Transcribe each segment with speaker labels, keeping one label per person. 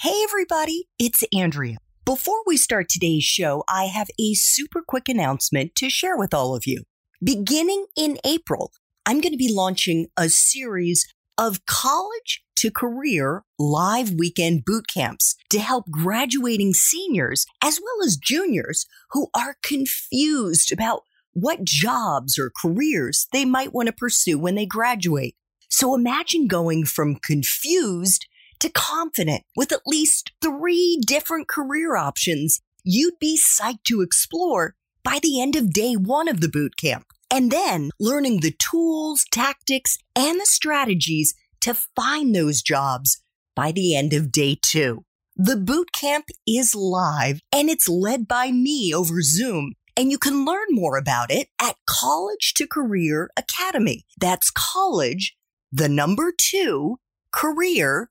Speaker 1: Hey, everybody, it's Andrea. Before we start today's show, I have a super quick announcement to share with all of you. Beginning in April, I'm going to be launching a series of college to career live weekend boot camps to help graduating seniors as well as juniors who are confused about what jobs or careers they might want to pursue when they graduate. So imagine going from confused to confident with at least three different career options you'd be psyched to explore by the end of day one of the boot camp. And then learning the tools, tactics, and the strategies to find those jobs by the end of day two. The boot camp is live and it's led by me over Zoom. And you can learn more about it at College to Career Academy. That's college, the number two, career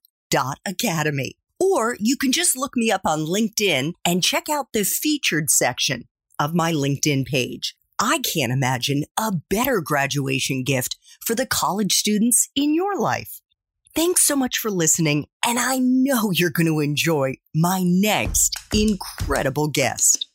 Speaker 1: academy. Or you can just look me up on LinkedIn and check out the featured section of my LinkedIn page. I can't imagine a better graduation gift for the college students in your life. Thanks so much for listening, and I know you're going to enjoy my next incredible guest.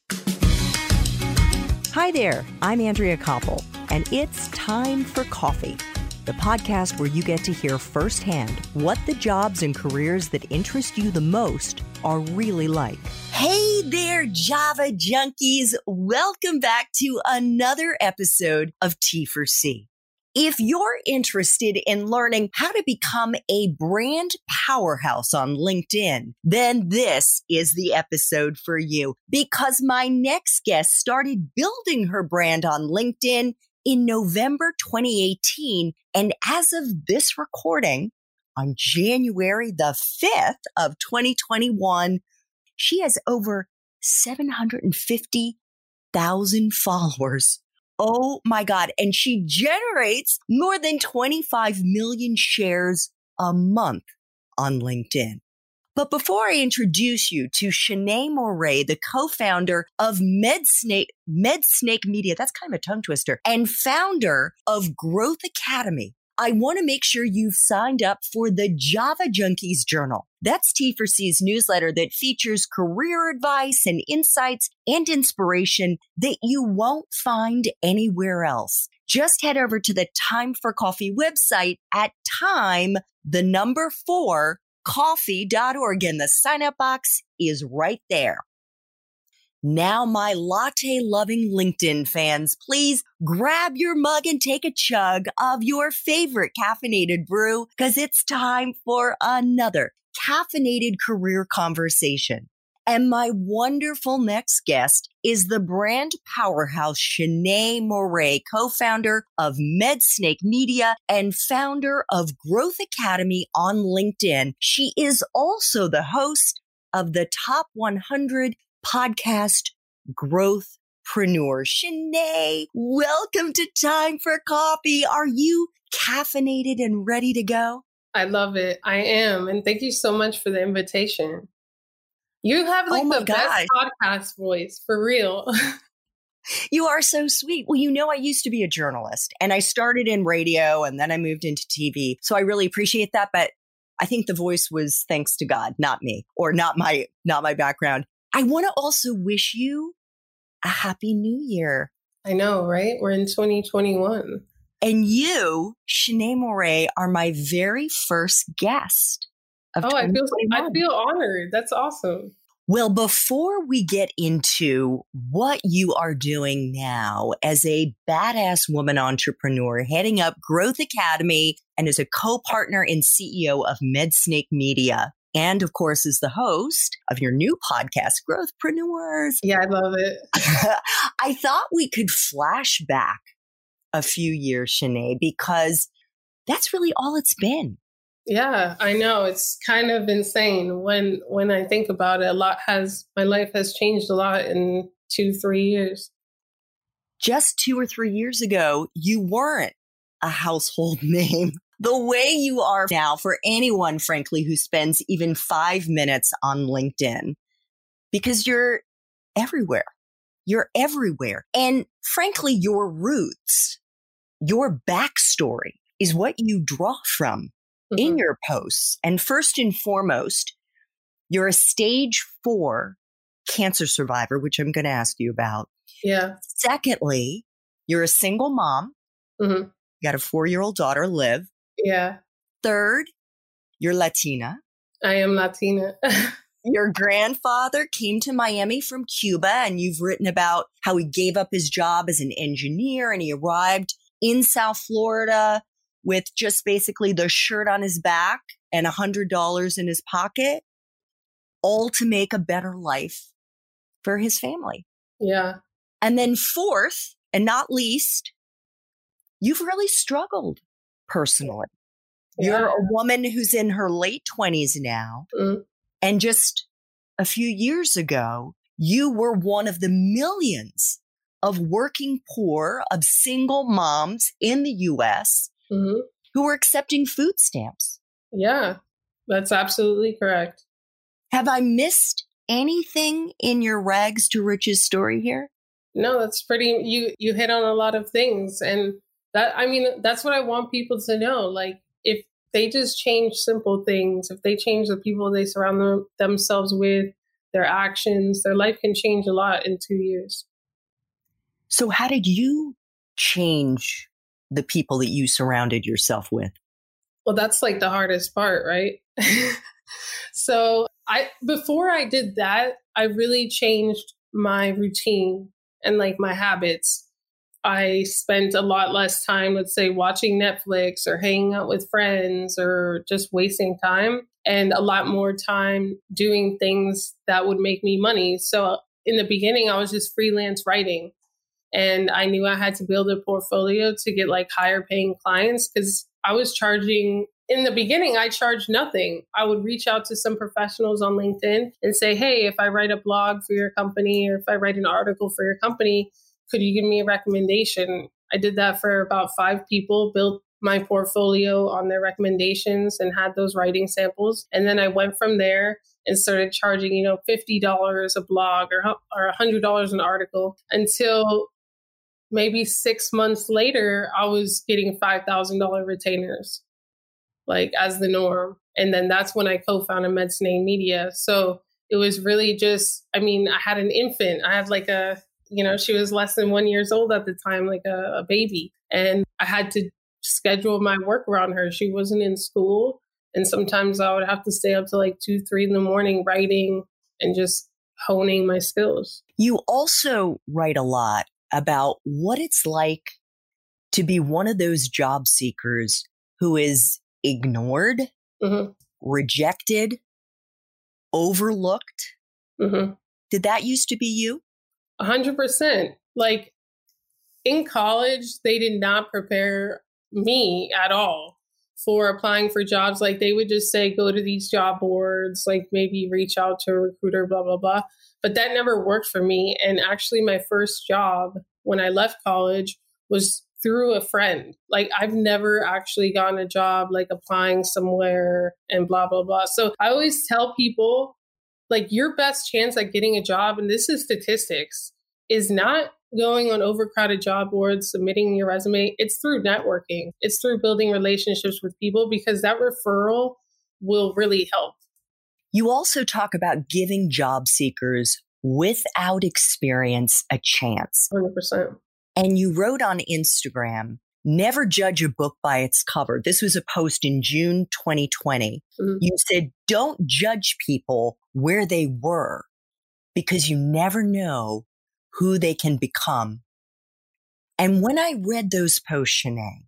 Speaker 1: Hi there, I'm Andrea Koppel, and it's time for coffee the podcast where you get to hear firsthand what the jobs and careers that interest you the most are really like. Hey there, Java junkies. Welcome back to another episode of T4C. If you're interested in learning how to become a brand powerhouse on LinkedIn, then this is the episode for you because my next guest started building her brand on LinkedIn in November 2018. And as of this recording, on January the 5th of 2021, she has over 750,000 followers. Oh my God. And she generates more than 25 million shares a month on LinkedIn. But before I introduce you to Shanee Moret, the co-founder of MedSnake, MedSnake Media, that's kind of a tongue twister, and founder of Growth Academy, I want to make sure you've signed up for the Java Junkies Journal. That's T4C's newsletter that features career advice and insights and inspiration that you won't find anywhere else. Just head over to the Time for Coffee website at time, the number four, coffee.org and the sign up box is right there. Now, my latte loving LinkedIn fans, please grab your mug and take a chug of your favorite caffeinated brew because it's time for another caffeinated career conversation. And my wonderful next guest is the brand powerhouse Shanee Moret, co-founder of MedSnake Media and founder of Growth Academy on LinkedIn. She is also the host of the Top 100 podcast Growthpreneur. Shanee, welcome to Time for Coffee. Are you caffeinated and ready to go?
Speaker 2: I love it. I am. And thank you so much for the invitation. You have like oh the gosh. best podcast voice for real.
Speaker 1: you are so sweet. Well, you know, I used to be a journalist and I started in radio and then I moved into TV. So I really appreciate that. But I think the voice was thanks to God, not me or not my, not my background. I want to also wish you a happy new year.
Speaker 2: I know, right? We're in 2021.
Speaker 1: And you, Shanee Moret, are my very first guest
Speaker 2: oh, I feel I feel honored. That's awesome.
Speaker 1: Well, before we get into what you are doing now as a badass woman entrepreneur, heading up Growth Academy and as a co-partner and CEO of MedSnake Media, and of course is the host of your new podcast, Growthpreneurs.
Speaker 2: Yeah, I love it.
Speaker 1: I thought we could flash back a few years, Shanee, because that's really all it's been.
Speaker 2: Yeah, I know. It's kind of insane when when I think about it. A lot has my life has changed a lot in 2 3 years.
Speaker 1: Just 2 or 3 years ago, you weren't a household name the way you are now for anyone frankly who spends even 5 minutes on LinkedIn because you're everywhere. You're everywhere. And frankly, your roots, your backstory is what you draw from mm-hmm. in your posts. And first and foremost, You're a stage four cancer survivor, which I'm going to ask you about.
Speaker 2: Yeah.
Speaker 1: Secondly, you're a single mom.
Speaker 2: Mm-hmm.
Speaker 1: You got a four year old daughter, Liv.
Speaker 2: Yeah.
Speaker 1: Third, you're Latina.
Speaker 2: I am Latina.
Speaker 1: Your grandfather came to Miami from Cuba, and you've written about how he gave up his job as an engineer and he arrived in South Florida with just basically the shirt on his back and a hundred dollars in his pocket, all to make a better life for his family.
Speaker 2: Yeah.
Speaker 1: And then fourth and not least, you've really struggled personally. Yeah. You're a woman who's in her late 20s now. Mm. And just a few years ago, you were one of the millions of working poor, of single moms in the US mm-hmm. who were accepting food stamps.
Speaker 2: Yeah, that's absolutely correct.
Speaker 1: Have I missed anything in your rags to riches story here?
Speaker 2: No, that's pretty you you hit on a lot of things and that I mean that's what I want people to know like if they just change simple things, if they change the people they surround them, themselves with, their actions, their life can change a lot in 2 years.
Speaker 1: So how did you change the people that you surrounded yourself with?
Speaker 2: Well, that's like the hardest part, right? so, I before I did that, I really changed my routine and like my habits. I spent a lot less time, let's say, watching Netflix or hanging out with friends or just wasting time, and a lot more time doing things that would make me money. So, in the beginning, I was just freelance writing. And I knew I had to build a portfolio to get like higher paying clients because I was charging in the beginning, I charged nothing. I would reach out to some professionals on LinkedIn and say, Hey, if I write a blog for your company or if I write an article for your company, could you give me a recommendation? I did that for about five people, built my portfolio on their recommendations and had those writing samples. And then I went from there and started charging, you know, $50 a blog or, or $100 an article until maybe six months later, I was getting $5,000 retainers, like as the norm. And then that's when I co founded MedSnake Media. So it was really just, I mean, I had an infant. I had like a, you know, she was less than one years old at the time, like a, a baby. And I had to schedule my work around her. She wasn't in school. And sometimes I would have to stay up to like two, three in the morning writing and just honing my skills.
Speaker 1: You also write a lot about what it's like to be one of those job seekers who is ignored, mm-hmm. rejected, overlooked. Mm-hmm. Did that used to be you?
Speaker 2: A hundred percent. Like in college, they did not prepare me at all for applying for jobs. Like they would just say, go to these job boards, like maybe reach out to a recruiter, blah, blah, blah. But that never worked for me. And actually, my first job when I left college was through a friend. Like I've never actually gotten a job like applying somewhere and blah blah blah. So I always tell people like your best chance at getting a job and this is statistics is not going on overcrowded job boards, submitting your resume. It's through networking. It's through building relationships with people because that referral will really help.
Speaker 1: You also talk about giving job seekers without experience a chance.
Speaker 2: 100%.
Speaker 1: And you wrote on Instagram, never judge a book by its cover. This was a post in June 2020. Mm-hmm. You said, don't judge people where they were because you never know who they can become. And when I read those posts, Shanee,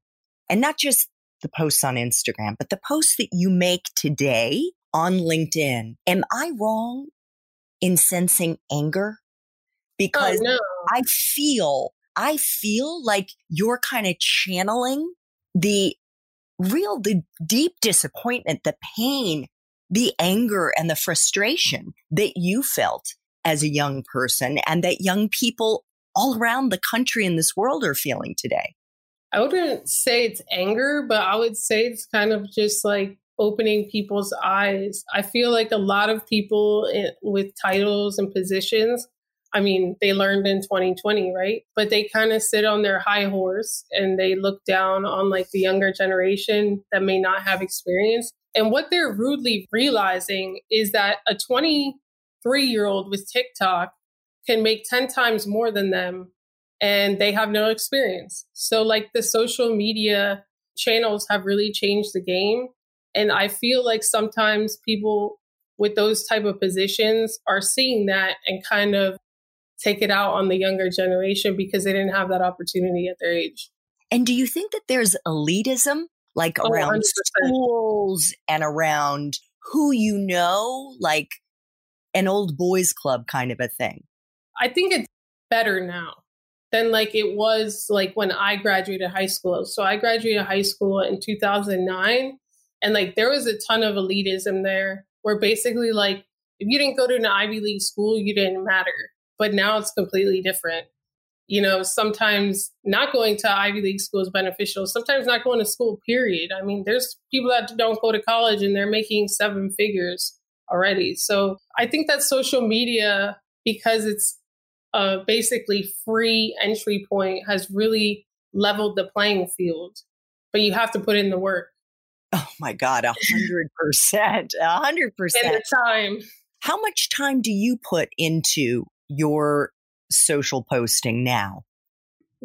Speaker 1: and not just the posts on Instagram, but the posts that you make today on LinkedIn. Am I wrong in sensing anger? Oh, because oh, no. I feel, I feel like you're kind of channeling the real, the deep disappointment, the pain, the anger and the frustration that you felt as a young person and that young people all around the country and this world are feeling today.
Speaker 2: I wouldn't say it's anger, but I would say it's kind of just like opening people's eyes. I feel like a lot of people in, with titles and positions, I mean, they learned in 2020, right? But they kind of sit on their high horse and they look down on like the younger generation that may not have experience. And what they're rudely realizing is that a 23 year old with TikTok can make 10 times more than them and they have no experience. So, like, the social media channels have really changed the game. And I feel like sometimes people with those type of positions are seeing that and kind of take it out on the younger generation because they didn't have that opportunity at their age.
Speaker 1: And do you think that there's elitism like oh, around 100%. schools and around who you know, like an old boys club kind of a thing?
Speaker 2: I think it's better now than like it was like when I graduated high school. So I graduated high school in 2009 and like there was a ton of elitism there where basically like if you didn't go to an Ivy League school, you didn't matter. But now it's completely different. You know, sometimes not going to Ivy League school is beneficial. Sometimes not going to school, period. I mean, there's people that don't go to college and they're making seven figures already. So I think that social media, because it's a basically free entry point, has really leveled the playing field. But you have to put in the work.
Speaker 1: Oh my God, a hundred percent, a hundred percent.
Speaker 2: And the time.
Speaker 1: How much time do you put into your social posting now?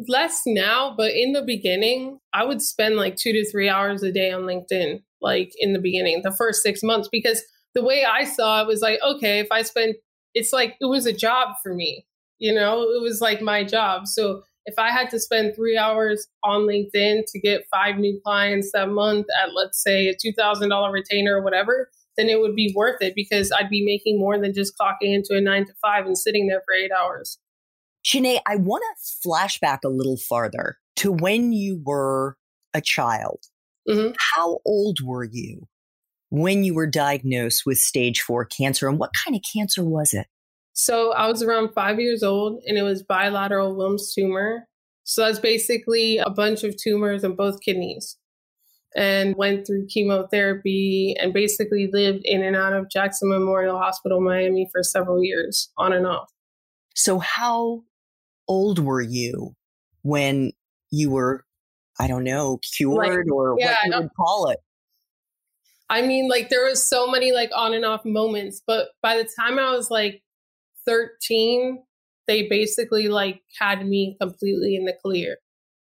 Speaker 2: Less now, but in the beginning, I would spend like two to three hours a day on LinkedIn, like in the beginning, the first six months, because the way I saw it was like, okay, if I spend, it's like it was a job for me, you know, it was like my job. So if I had to spend three hours on LinkedIn to get five new clients that month at, let's say, a $2,000 retainer or whatever, then it would be worth it because I'd be making more than just clocking into a nine to five and sitting there for eight hours.
Speaker 1: Shanee, I want to flashback a little farther to when you were a child. Mm-hmm. How old were you when you were diagnosed with stage four cancer and what kind of cancer was it?
Speaker 2: So I was around five years old and it was bilateral Wilms tumor. So that's basically a bunch of tumors in both kidneys and went through chemotherapy and basically lived in and out of Jackson Memorial Hospital, Miami for several years on and off.
Speaker 1: So, how old were you when you were, I don't know, cured like, or yeah, what you would call it?
Speaker 2: I mean, like there was so many like on and off moments, but by the time I was like 13, they basically like had me completely in the clear.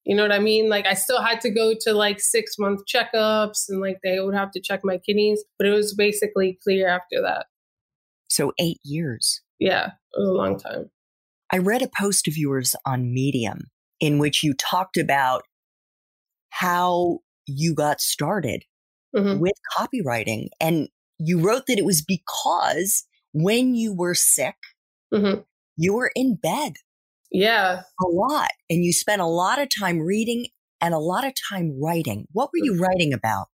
Speaker 2: You know what I mean? Like I still had to go to like six month checkups and like they would have to check my kidneys, but it was basically clear after that.
Speaker 1: So eight years.
Speaker 2: Yeah, it was a long time.
Speaker 1: I read a post of yours on Medium in which you talked about how you got started mm-hmm. with copywriting. And you wrote that it was because when you were sick, Mm-hmm. You were in bed.
Speaker 2: Yeah.
Speaker 1: A lot. And you spent a lot of time reading and a lot of time writing. What were you writing about?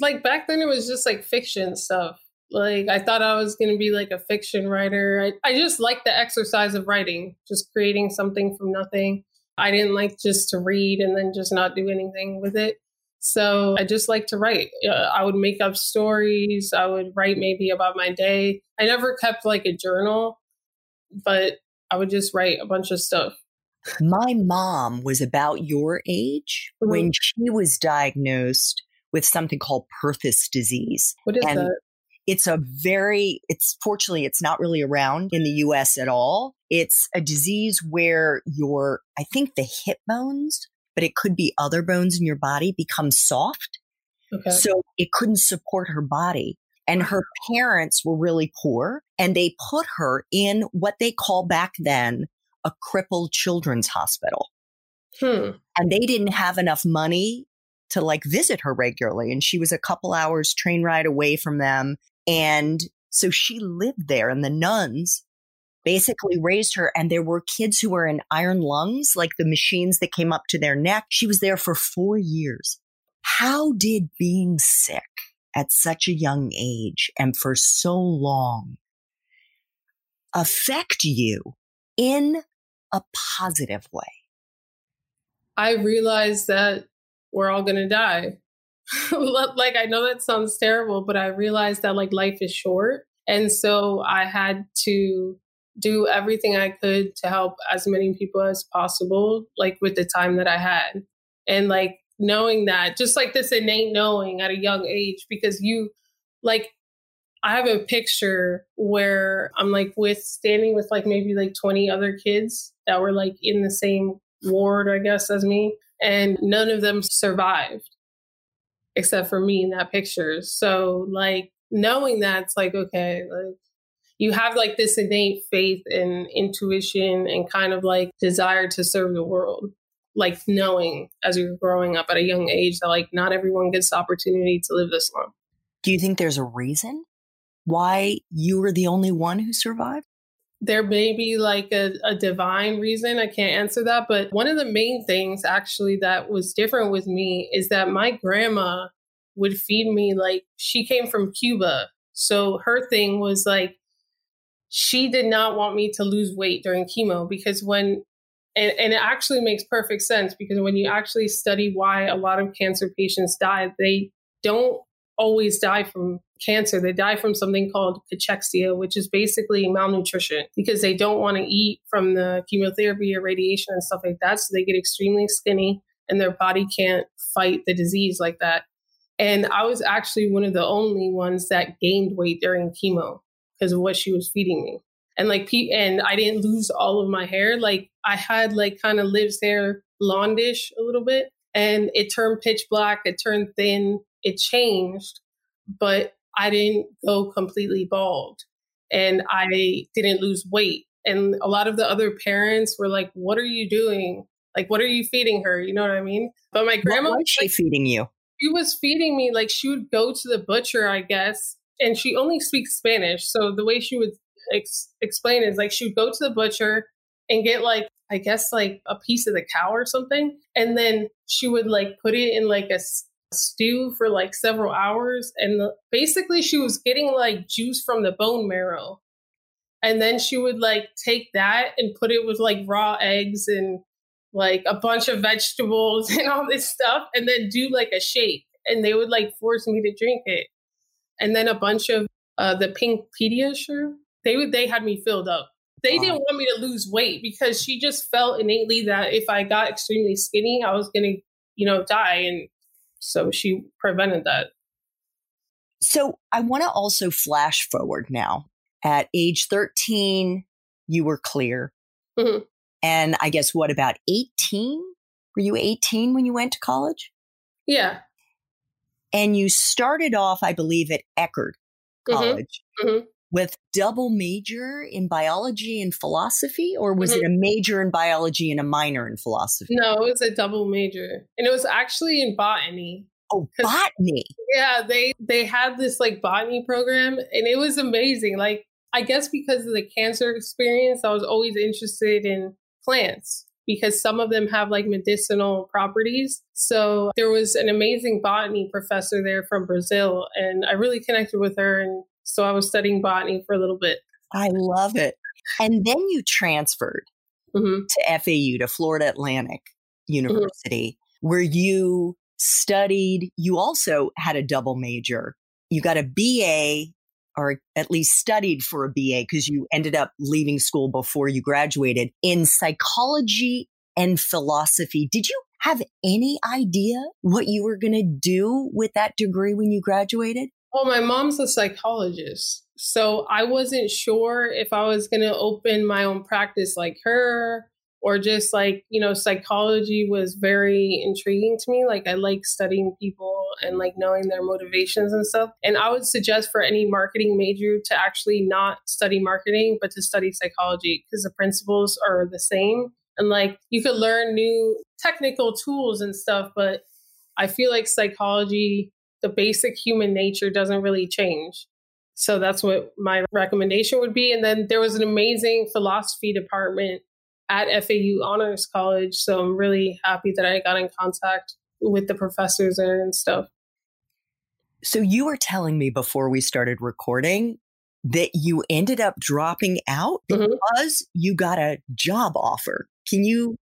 Speaker 2: Like back then, it was just like fiction stuff. Like I thought I was going to be like a fiction writer. I, I just like the exercise of writing, just creating something from nothing. I didn't like just to read and then just not do anything with it. So I just like to write. Uh, I would make up stories. I would write maybe about my day. I never kept like a journal but I would just write a bunch of stuff.
Speaker 1: My mom was about your age mm-hmm. when she was diagnosed with something called Perthes disease.
Speaker 2: What is and that?
Speaker 1: It's a very, it's fortunately, it's not really around in the US at all. It's a disease where your, I think the hip bones, but it could be other bones in your body become soft. Okay. So it couldn't support her body and her parents were really poor and they put her in what they call back then a crippled children's hospital. Hmm. And they didn't have enough money to like visit her regularly. And she was a couple hours train ride away from them. And so she lived there and the nuns basically raised her. And there were kids who were in iron lungs, like the machines that came up to their neck. She was there for four years. How did being sick at such a young age and for so long affect you in a positive way?
Speaker 2: I realized that we're all going to die. like, I know that sounds terrible, but I realized that like life is short. And so I had to do everything I could to help as many people as possible, like with the time that I had. And like knowing that, just like this innate knowing at a young age, because you like I have a picture where I'm like with standing with like maybe like 20 other kids that were like in the same ward, I guess, as me. And none of them survived except for me in that picture. So like knowing that it's like, okay, like you have like this innate faith and intuition and kind of like desire to serve the world. Like knowing as you're growing up at a young age that like not everyone gets the opportunity to live this long.
Speaker 1: Do you think there's a reason why you were the only one who survived?
Speaker 2: There may be like a, a divine reason. I can't answer that. But one of the main things actually that was different with me is that my grandma would feed me like she came from Cuba. So her thing was like, she did not want me to lose weight during chemo because when and, and, it actually makes perfect sense because when you actually study why a lot of cancer patients die, they don't always die from cancer. They die from something called cachexia, which is basically malnutrition because they don't want to eat from the chemotherapy or radiation and stuff like that. So they get extremely skinny and their body can't fight the disease like that. And I was actually one of the only ones that gained weight during chemo because of what she was feeding me. And like, and I didn't lose all of my hair. Like, I had like kind of Liv's hair blondish a little bit, and it turned pitch black. It turned thin. It changed, but I didn't go completely bald and I didn't lose weight. And a lot of the other parents were like, What are you doing? Like, what are you feeding her? You know what I mean? But my grandma
Speaker 1: what was she
Speaker 2: like,
Speaker 1: feeding you?
Speaker 2: She was feeding me like she would go to the butcher, I guess, and she only speaks Spanish. So the way she would ex- explain is like she would go to the butcher and get like I guess like a piece of the cow or something, and then she would like put it in like a stew for like several hours. And the, basically, she was getting like juice from the bone marrow. And then she would like take that and put it with like raw eggs and like a bunch of vegetables and all this stuff, and then do like a shake. And they would like force me to drink it. And then a bunch of uh, the pink Pediasure, they they had me filled up. They didn't want me to lose weight because she just felt innately that if I got extremely skinny, I was gonna, you know, die. And so she prevented that.
Speaker 1: So I want to also flash forward now. At age 13, you were clear. Mm-hmm. And I guess what about 18? Were you 18 when you went to college?
Speaker 2: Yeah.
Speaker 1: And you started off, I believe, at Eckerd mm-hmm. College. Mm-hmm. Mm-hmm with double major in biology and philosophy, or was mm-hmm. it a major in biology and a minor in philosophy?
Speaker 2: No, it was a double major, and it was actually in botany.
Speaker 1: Oh, botany!
Speaker 2: Yeah, they they had this like botany program, and it was amazing. Like I guess because of the cancer experience, I was always interested in plants because some of them have like medicinal properties. So there was an amazing botany professor there from Brazil, and I really connected with her and so I was studying botany for a little bit.
Speaker 1: I love it. And then you transferred mm-hmm. to FAU, to Florida Atlantic mm-hmm. University, mm-hmm. where you studied, you also had a double major. You got a BA, or at least studied for a BA because you ended up leaving school before you graduated in psychology and philosophy. Did you have any idea what you were going to do with that degree when you graduated?
Speaker 2: Well, my mom's a psychologist. So I wasn't sure if I was going to open my own practice like her or just like, you know, psychology was very intriguing to me. Like I like studying people and like knowing their motivations and stuff. And I would suggest for any marketing major to actually not study marketing, but to study psychology because the principles are the same. And like you could learn new technical tools and stuff, but I feel like psychology the basic human nature doesn't really change. So that's what my recommendation would be. And then there was an amazing philosophy department at FAU Honors College. So I'm really happy that I got in contact with the professors there and stuff.
Speaker 1: So you were telling me before we started recording that you ended up dropping out mm-hmm. because mm-hmm. you got a job offer. Can you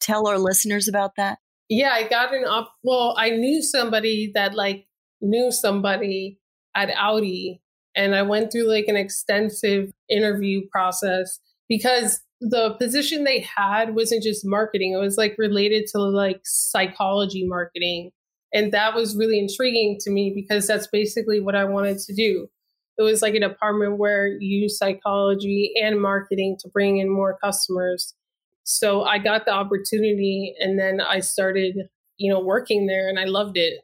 Speaker 1: tell our listeners about that?
Speaker 2: Yeah, I got an up. Well, I knew somebody that like knew somebody at Audi and I went through like an extensive interview process because the position they had wasn't just marketing, it was like related to like psychology marketing. And that was really intriguing to me because that's basically what I wanted to do. It was like a department where you use psychology and marketing to bring in more customers. So I got the opportunity and then I started, you know, working there and I loved it.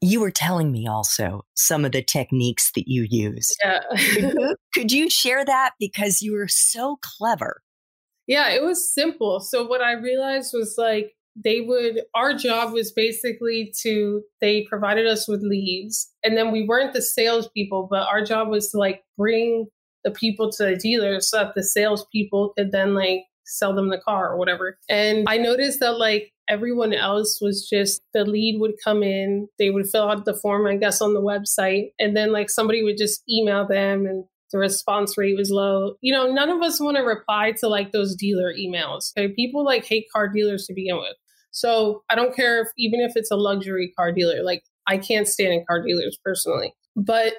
Speaker 1: You were telling me also some of the techniques that you used.
Speaker 2: Yeah.
Speaker 1: could, you, could you share that? Because you were so clever.
Speaker 2: Yeah, it was simple. So what I realized was like they would our job was basically to they provided us with leads and then we weren't the salespeople, but our job was to like bring the people to the dealer so that the salespeople could then like sell them the car or whatever. And I noticed that like everyone else was just the lead would come in, they would fill out the form, I guess, on the website, and then like somebody would just email them and the response rate was low. You know, none of us want to reply to like those dealer emails. Okay. People like hate car dealers to begin with. So I don't care if even if it's a luxury car dealer, like I can't stand in car dealers personally. But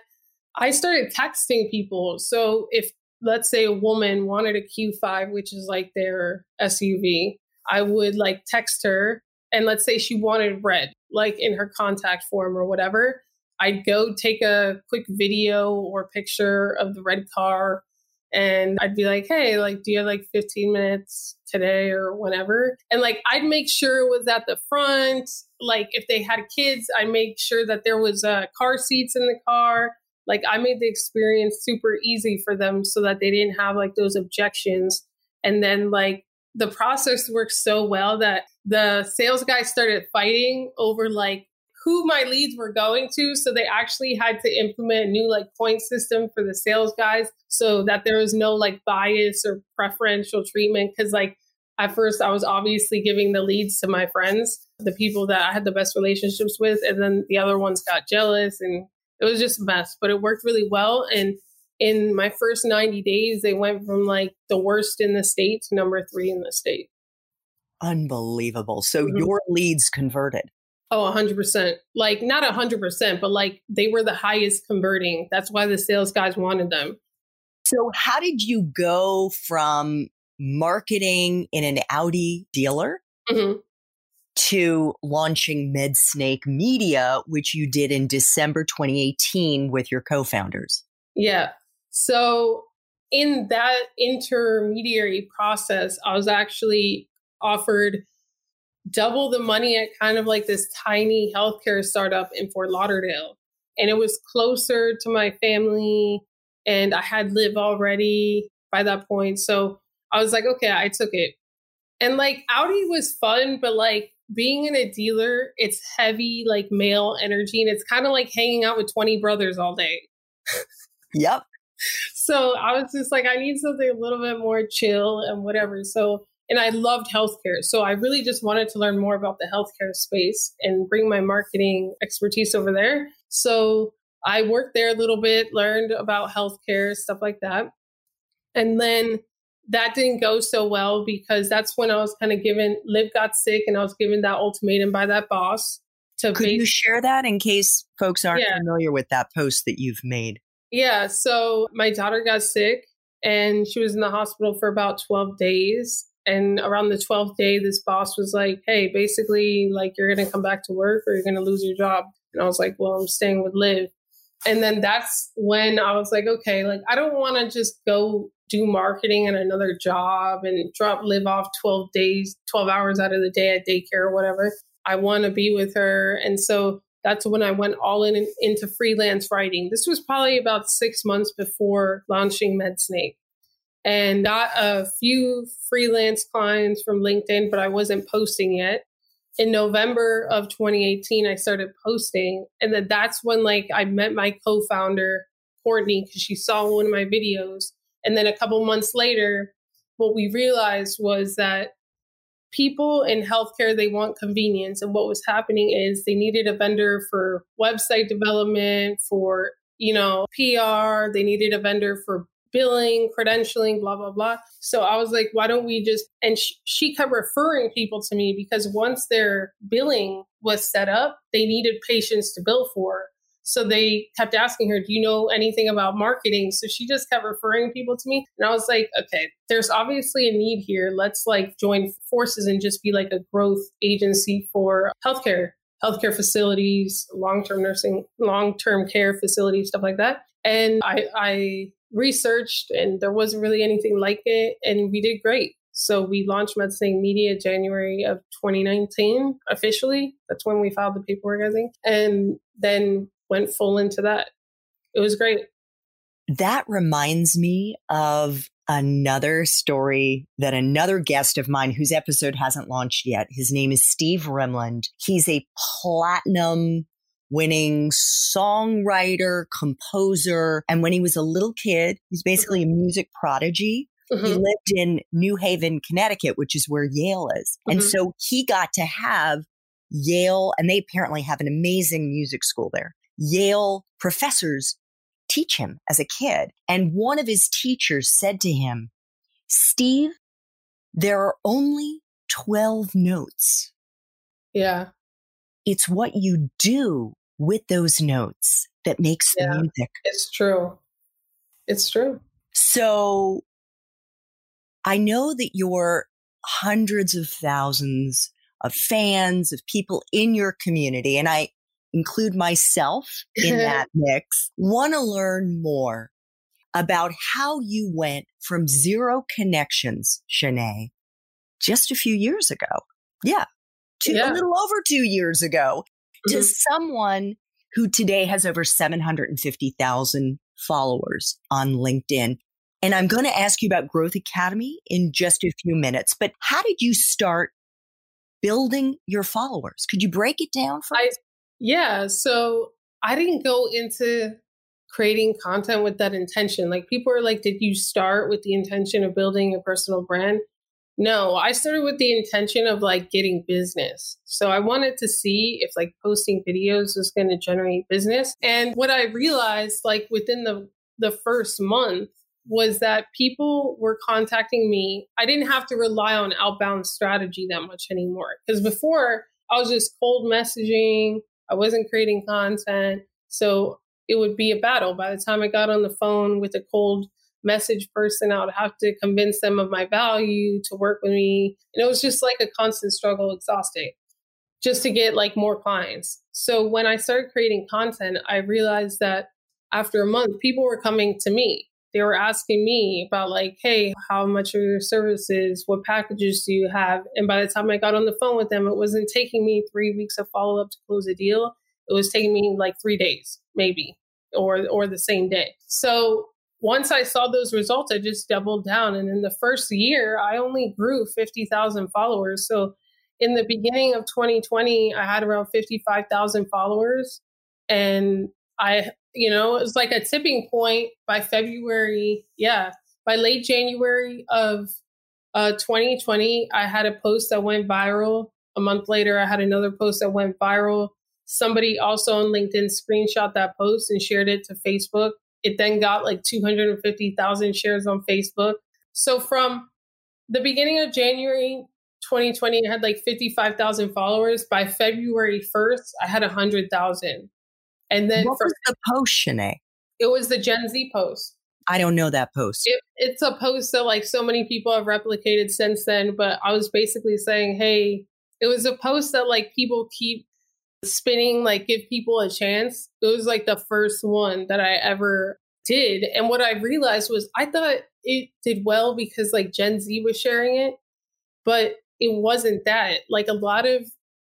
Speaker 2: I started texting people. So if let's say a woman wanted a Q5, which is like their SUV, I would like text her and let's say she wanted red, like in her contact form or whatever. I'd go take a quick video or picture of the red car and I'd be like, hey, like, do you have like 15 minutes today or whenever? And like, I'd make sure it was at the front. Like, if they had kids, I make sure that there was uh, car seats in the car. Like, I made the experience super easy for them so that they didn't have like those objections. And then, like, the process worked so well that the sales guy started fighting over like who my leads were going to. So they actually had to implement a new like point system for the sales guys so that there was no like bias or preferential treatment. Cause like at first I was obviously giving the leads to my friends, the people that I had the best relationships with. And then the other ones got jealous and it was just a mess, but it worked really well. And in my first 90 days, they went from like the worst in the state to number three in the state.
Speaker 1: Unbelievable. So mm-hmm. your leads converted.
Speaker 2: Oh, 100%. Like, not 100%, but like they were the highest converting. That's why the sales guys wanted them.
Speaker 1: So, how did you go from marketing in an Audi dealer mm-hmm. to launching MedSnake Media, which you did in December 2018 with your co founders?
Speaker 2: Yeah. So, in that intermediary process, I was actually offered double the money at kind of like this tiny healthcare startup in Fort Lauderdale. And it was closer to my family and I had Liv already by that point. So I was like, okay, I took it. And like Audi was fun, but like being in a dealer, it's heavy, like male energy, and it's kind of like hanging out with 20 brothers all day.
Speaker 1: yep.
Speaker 2: So I was just like, I need something a little bit more chill and whatever. So and I loved healthcare. So I really just wanted to learn more about the healthcare space and bring my marketing expertise over there. So I worked there a little bit, learned about healthcare, stuff like that. And then that didn't go so well because that's when I was kind of given, Liv got sick and I was given that ultimatum by that boss
Speaker 1: to Could you share that in case folks aren't yeah. familiar with that post that you've made?
Speaker 2: Yeah. So my daughter got sick and she was in the hospital for about 12 days. And around the 12th day, this boss was like, hey, basically, like, you're to come back to work or you're to lose your job. And I was like, well, I'm staying with Liv. And then that's when I was like, okay, like, I don't want to just go do marketing and another job and drop Liv off 12 days, 12 hours out of the day at daycare or whatever. I want to be with her. And so that's when I went all in into freelance writing. This was probably about six months before launching MedSnake and got a few freelance clients from LinkedIn, but I wasn't posting yet. In November of 2018, I started posting. And then that's when like I met my co-founder, Courtney, because she saw one of my videos. And then a couple months later, what we realized was that people in healthcare they want convenience and what was happening is they needed a vendor for website development for you know pr they needed a vendor for billing, credentialing, blah, blah, blah. So I was like, why don't we just, and sh- she kept referring people to me because once their billing was set up, they needed patients to bill for. So they kept asking her, Do you know anything about marketing? So she just kept referring people to me. And I was like, Okay, there's obviously a need here. Let's like join forces and just be like a growth agency for healthcare, healthcare facilities, long term nursing, long term care facilities, stuff like that. And I, I researched and there wasn't really anything like it. And we did great. So we launched MedSnake Media January of 2019 officially. That's when we filed the paperwork, I think, and then went full into that. It was great.
Speaker 1: That reminds me of another story that another guest of mine whose episode hasn't launched yet. His name is Steve Remland. He's a platinum winning songwriter, composer. And when he was a little kid, he's basically a music prodigy. Mm-hmm. He lived in New Haven, Connecticut, which is where Yale is. Mm-hmm. And so he got to have Yale, and they apparently have an amazing music school there. Yale professors teach him as a kid. And one of his teachers said to him, Steve, there are only 12 notes.
Speaker 2: Yeah.
Speaker 1: It's what you do with those notes that makes yeah, the music.
Speaker 2: It's true. It's true.
Speaker 1: So I know that you're hundreds of thousands of fans, of people in your community, and I include myself in that mix, want to learn more about how you went from zero connections, Shanee, just a few years ago. Yeah. Two, yeah. A little over two years ago mm-hmm. to someone who today has over 750,000 followers on LinkedIn. And I'm going to ask you about Growth Academy in just a few minutes. But how did you start building your followers? Could you break it down for
Speaker 2: I, us? Yeah. So I didn't go into creating content with that intention. Like people are like, did you start with the intention of building a personal brand? No, I started with the intention of like getting business. So I wanted to see if like posting videos was going to generate business. And what I realized like within the the first month was that people were contacting me. I didn't have to rely on outbound strategy that much anymore. Because before I was just cold messaging, I wasn't creating content. So it would be a battle. By the time I got on the phone with a cold message person, I would have to convince them of my value to work with me. And it was just like a constant struggle, exhausting, just to get like more clients. So when I started creating content, I realized that after a month, people were coming to me they were asking me about like, hey, how much are your services? What packages do you have? And by the time I got on the phone with them, it wasn't taking me three weeks of follow up to close a deal. It was taking me like three days, maybe, or or the same day. So once I saw those results, I just doubled down. And in the first year, I only grew 50,000 followers. So in the beginning of 2020, I had around 55,000 followers. And I you know, it was like a tipping point by February. Yeah, by late January of uh, 2020, I had a post that went viral. A month later, I had another post that went viral. Somebody also on LinkedIn screenshot that post and shared it to Facebook. It then got like 250,000 shares on Facebook. So from the beginning of January 2020, I had like 55,000 followers. By February 1st, I had 100,000. And then
Speaker 1: what for, was the post, Shanee?
Speaker 2: It was the Gen Z post.
Speaker 1: I don't know that post.
Speaker 2: It, it's a post that like so many people have replicated since then, but I was basically saying, hey, it was a post that like people keep spinning, like give people a chance. It was like the first one that I ever did. And what I realized was I thought it did well because like Gen Z was sharing it, but it wasn't that. Like a lot of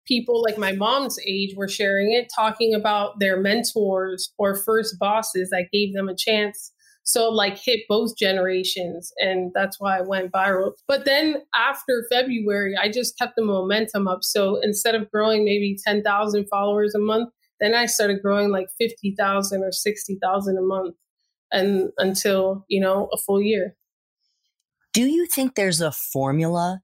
Speaker 2: people like my mom's age were sharing it, talking about their mentors or first bosses that gave them a chance. So like hit both generations and that's why I went viral. But then after February, I just kept the momentum up. So instead of growing maybe 10,000 followers a month, then I started growing like 50,000 or 60,000 a month and until, you know, a full year.
Speaker 1: Do you think there's a formula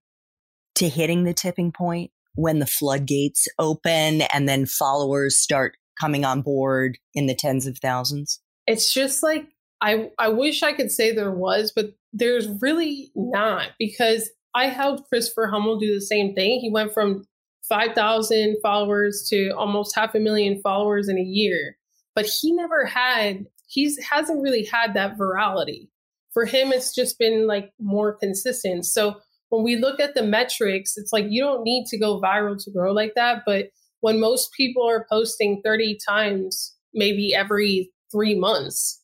Speaker 1: to hitting the tipping point? when the floodgates open and then followers start coming on board in the tens of thousands?
Speaker 2: It's just like I I wish I could say there was, but there's really not because I helped Christopher Hummel do the same thing. He went from 5,000 followers to almost half a million followers in a year. but he never had, he's hasn't really had that virality. For him, it's just been like more consistent. So when we look at the metrics, it's like you don't need to go viral to grow like that. But when most people are posting 30 times, maybe every three months,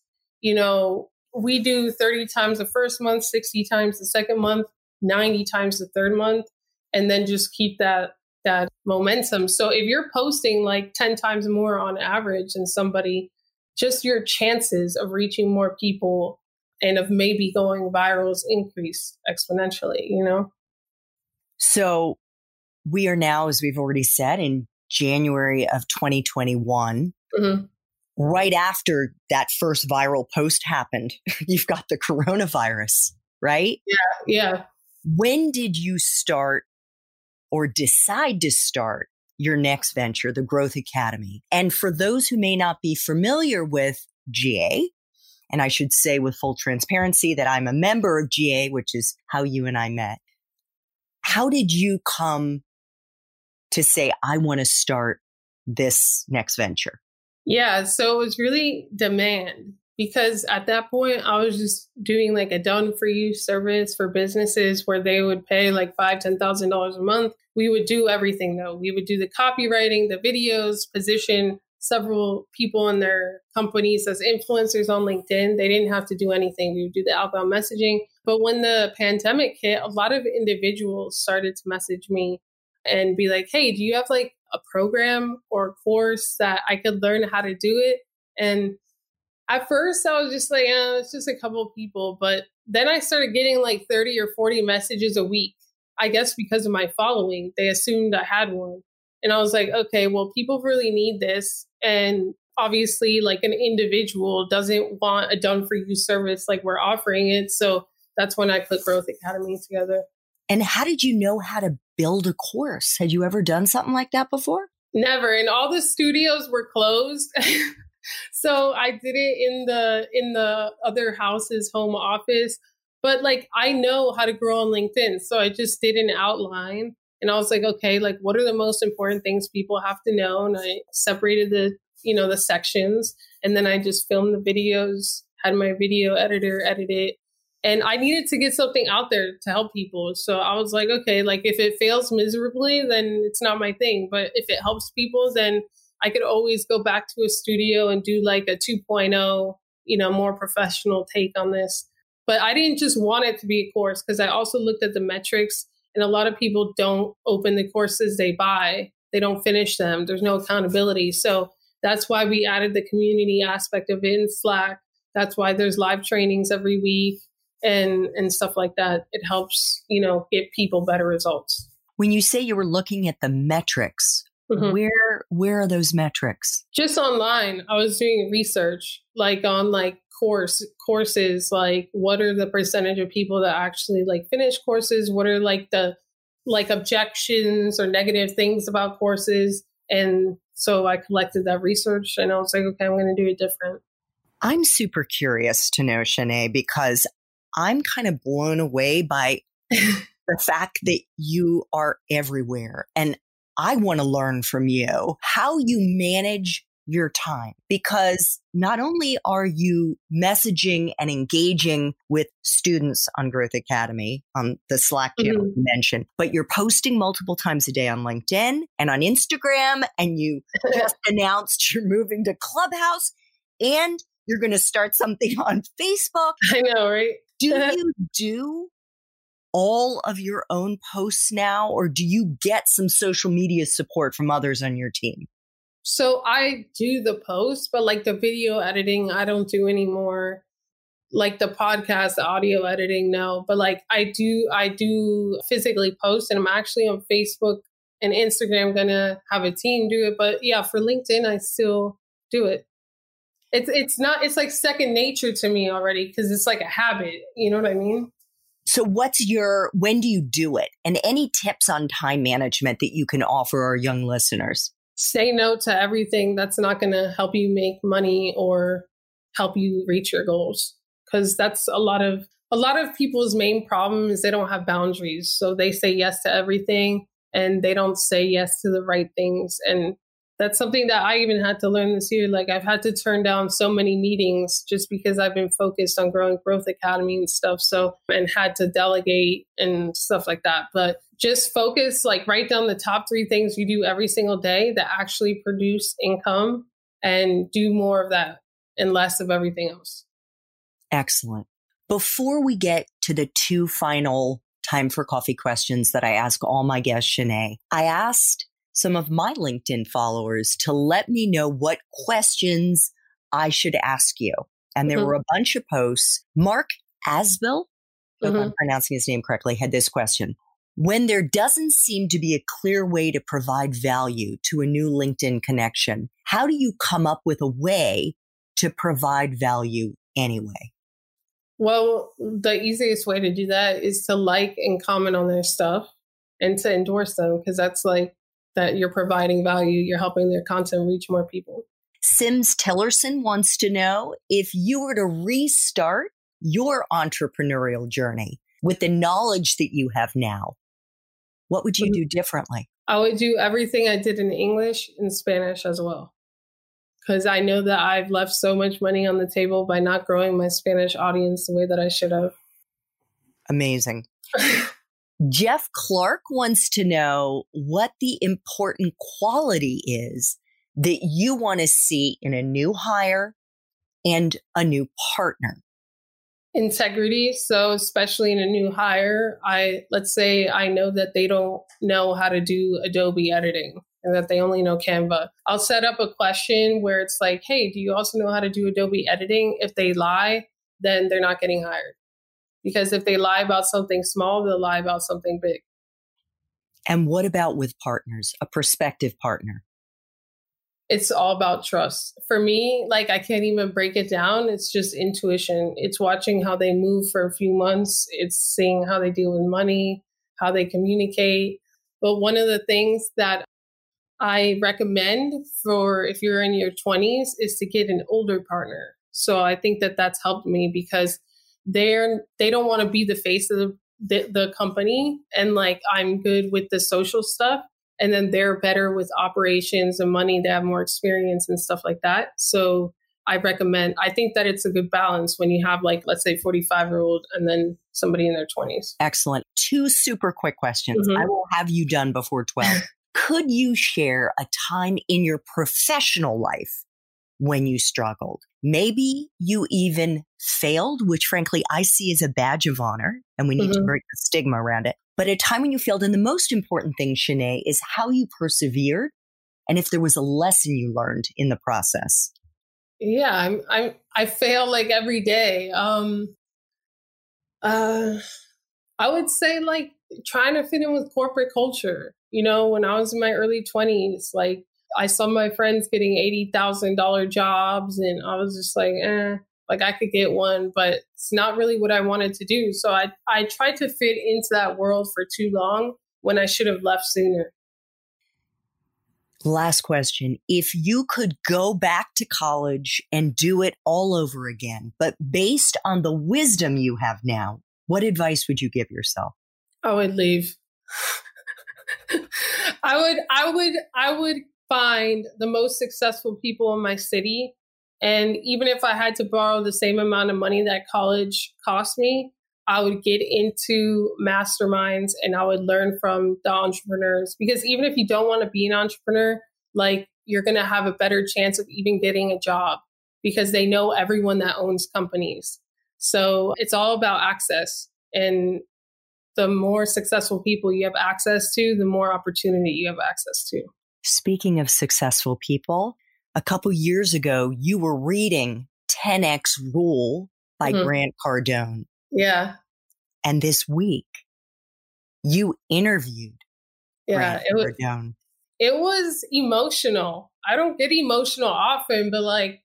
Speaker 2: you know, we do 30 times the first month, 60 times the second month, 90 times the third month, and then just keep that that momentum. So if you're posting like 10 times more on average than somebody, just your chances of reaching more people and of maybe going virals increase exponentially, you know?
Speaker 1: So we are now, as we've already said, in January of 2021. Mm-hmm. Right after that first viral post happened, you've got the coronavirus, right?
Speaker 2: Yeah. Yeah.
Speaker 1: When did you start or decide to start your next venture, the Growth Academy? And for those who may not be familiar with GA, and I should say with full transparency that I'm a member of GA, which is how you and I met. How did you come to say, I want to start this next venture?
Speaker 2: Yeah, so it was really demand because at that point I was just doing like a done for you service for businesses where they would pay like five, ten thousand dollars a month. We would do everything though. We would do the copywriting, the videos, position several people in their companies as influencers on LinkedIn. They didn't have to do anything. We would do the outbound messaging. But when the pandemic hit, a lot of individuals started to message me and be like, hey, do you have like a program or a course that I could learn how to do it? And at first, I was just like, oh, it's just a couple of people. But then I started getting like 30 or 40 messages a week. I guess because of my following, they assumed I had one. And I was like, okay, well, people really need this. And obviously, like an individual doesn't want a done for you service like we're offering it. So that's when I put Growth Academy together.
Speaker 1: And how did you know how to build a course? Had you ever done something like that before?
Speaker 2: Never. And all the studios were closed. so I did it in the in the other house's home office. But like I know how to grow on LinkedIn. So I just did an outline and I was like, okay, like what are the most important things people have to know? And I separated the, you know, the sections and then I just filmed the videos, had my video editor edit it. And I needed to get something out there to help people. So I was like, okay, like if it fails miserably, then it's not my thing. But if it helps people, then I could always go back to a studio and do like a 2.0, you know, more professional take on this. But I didn't just want it to be a course because I also looked at the metrics and a lot of people don't open the courses they buy, they don't finish them. There's no accountability. So that's why we added the community aspect of it in Slack. That's why there's live trainings every week and and stuff like that. It helps, you know, get people better results.
Speaker 1: When you say you were looking at the metrics, mm-hmm. where where are those metrics?
Speaker 2: Just online. I was doing research like on like course courses like what are the percentage of people that actually like finish courses what are like the like objections or negative things about courses and so i collected that research and i was like okay i'm going to do it different
Speaker 1: i'm super curious to know shanee because i'm kind of blown away by the fact that you are everywhere and I want to learn from you how you manage your time because not only are you messaging and engaging with students on Growth Academy on the Slack channel mm-hmm. you mentioned, but you're posting multiple times a day on LinkedIn and on Instagram, and you just announced you're moving to Clubhouse and you're going to start something on Facebook.
Speaker 2: I know, right?
Speaker 1: Do you do all of your own posts now, or do you get some social media support from others on your team?
Speaker 2: So I do the post, but like the video editing, I don't do anymore. Like the podcast, the audio editing, no. But like I do, I do physically post, and I'm actually on Facebook and Instagram gonna have a team do it. But yeah, for LinkedIn, I still do it. It's it's not it's like second nature to me already because it's like a habit. You know what I mean?
Speaker 1: So what's your when do you do it? And any tips on time management that you can offer our young listeners?
Speaker 2: say no to everything that's not going to help you make money or help you reach your goals because that's a lot of a lot of people's main problem is they don't have boundaries so they say yes to everything and they don't say yes to the right things and that's something that I even had to learn this year. Like I've had to turn down so many meetings just because I've been focused on growing Growth Academy and stuff. So, and had to delegate and stuff like that. But just focus, like write down the top three things you do every single day that actually produce income and do more of that and less of everything else.
Speaker 1: Excellent. Before we get to the two final time for coffee questions that I ask all my guests, Shanee, I asked some of my LinkedIn followers to let me know what questions I should ask you. And there mm-hmm. were a bunch of posts. Mark Asbill, mm-hmm. I'm pronouncing his name correctly, had this question. When there doesn't seem to be a clear way to provide value to a new LinkedIn connection, how do you come up with a way to provide value anyway?
Speaker 2: Well, the easiest way to do that is to like and comment on their stuff and to endorse them because that's like that you're providing value, you're helping their content reach more people.
Speaker 1: Sims Tillerson wants to know if you were to restart your entrepreneurial journey with the knowledge that you have now, what would you mm-hmm. do differently?
Speaker 2: I would do everything I did in English and Spanish as well. Because I know that I've left so much money on the table by not growing my Spanish audience the way that I should have.
Speaker 1: Amazing. Jeff Clark wants to know what the important quality is that you want to see in a new hire and a new partner.
Speaker 2: Integrity. So, especially in a new hire, I let's say I know that they don't know how to do Adobe editing and that they only know Canva. I'll set up a question where it's like, hey, do you also know how to do Adobe editing? If they lie, then they're not getting hired. Because if they lie about something small, they'll lie about something big.
Speaker 1: And what about with partners, a prospective partner?
Speaker 2: It's all about trust. For me, like I can't even break it down. It's just intuition. It's watching how they move for a few months. It's seeing how they deal with money, how they communicate. But one of the things that I recommend for if you're in your 20s is to get an older partner. So I think that that's helped me because they're they don't want to be the face of the, the, the company and like i'm good with the social stuff. And then they're better with operations and money they have more experience and stuff like that. So i recommend i think that it's a good balance when you have like let's say 45 year old and then somebody in their 20s
Speaker 1: excellent. Two super quick questions. Mm-hmm. i will have you done before 12 could you share a time in your professional life when you struggled. Maybe you even failed, which frankly I see as a badge of honor, and we need mm-hmm. to break the stigma around it. But a time when you failed, and the most important thing, Shanee, is how you persevered and if there was a lesson you learned in the process.
Speaker 2: Yeah, I'm I'm I fail like every day. Um uh I would say like trying to fit in with corporate culture. You know, when I was in my early 20s, like I saw my friends getting $80,000 jobs and I was just like, eh, like I could get one, but it's not really what I wanted to do. So I, I tried to fit into that world for too long when I should have left sooner.
Speaker 1: Last question. If you could go back to college and do it all over again, but based on the wisdom you have now, what advice would you give yourself?
Speaker 2: I would leave. I would, I would, I would find the most successful people in my city. And even if I had to borrow the same amount of money that college cost me, I would get into masterminds and I would learn from the entrepreneurs. Because even if you don't want to be an entrepreneur, like you're going to have a better chance of even getting a job because they know everyone that owns companies. So it's all about access. And the more successful people you have access to, the more opportunity you have access to.
Speaker 1: Speaking of successful people, a couple years ago, you were reading 10X Rule by mm-hmm. Grant Cardone.
Speaker 2: Yeah.
Speaker 1: And this week, you interviewed
Speaker 2: yeah, Grant it was, Cardone. It was emotional. I don't get emotional often, but like,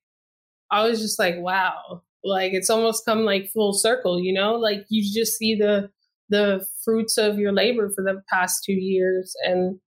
Speaker 2: I was just like, wow. Like it's almost come like full circle, you know? Like you just see the the fruits of your labor for the past two years and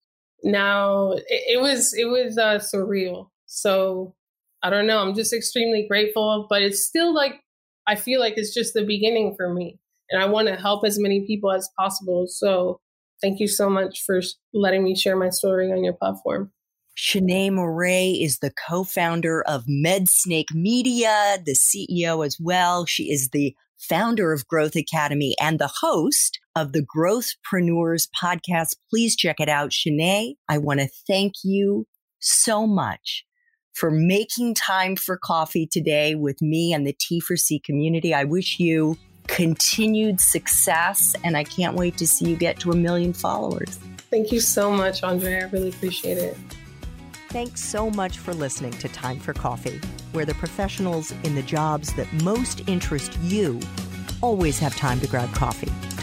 Speaker 2: now it, it was it was uh, surreal. So I don't know. I'm just extremely grateful, but it's still like I feel like it's just the beginning for me, and I want to help as many people as possible. So thank you so much for letting me share my story on your platform.
Speaker 1: Shanee Moret is the co-founder of MedSnake Media, the CEO as well. She is the founder of Growth Academy and the host of the Growthpreneurs podcast. Please check it out. Shanee, I want to thank you so much for making time for coffee today with me and the T4C community. I wish you continued success and I can't wait to see you get to a million followers.
Speaker 2: Thank you so much, Andre. I really appreciate it.
Speaker 1: Thanks so much for listening to Time for Coffee, where the professionals in the jobs that most interest you always have time to grab coffee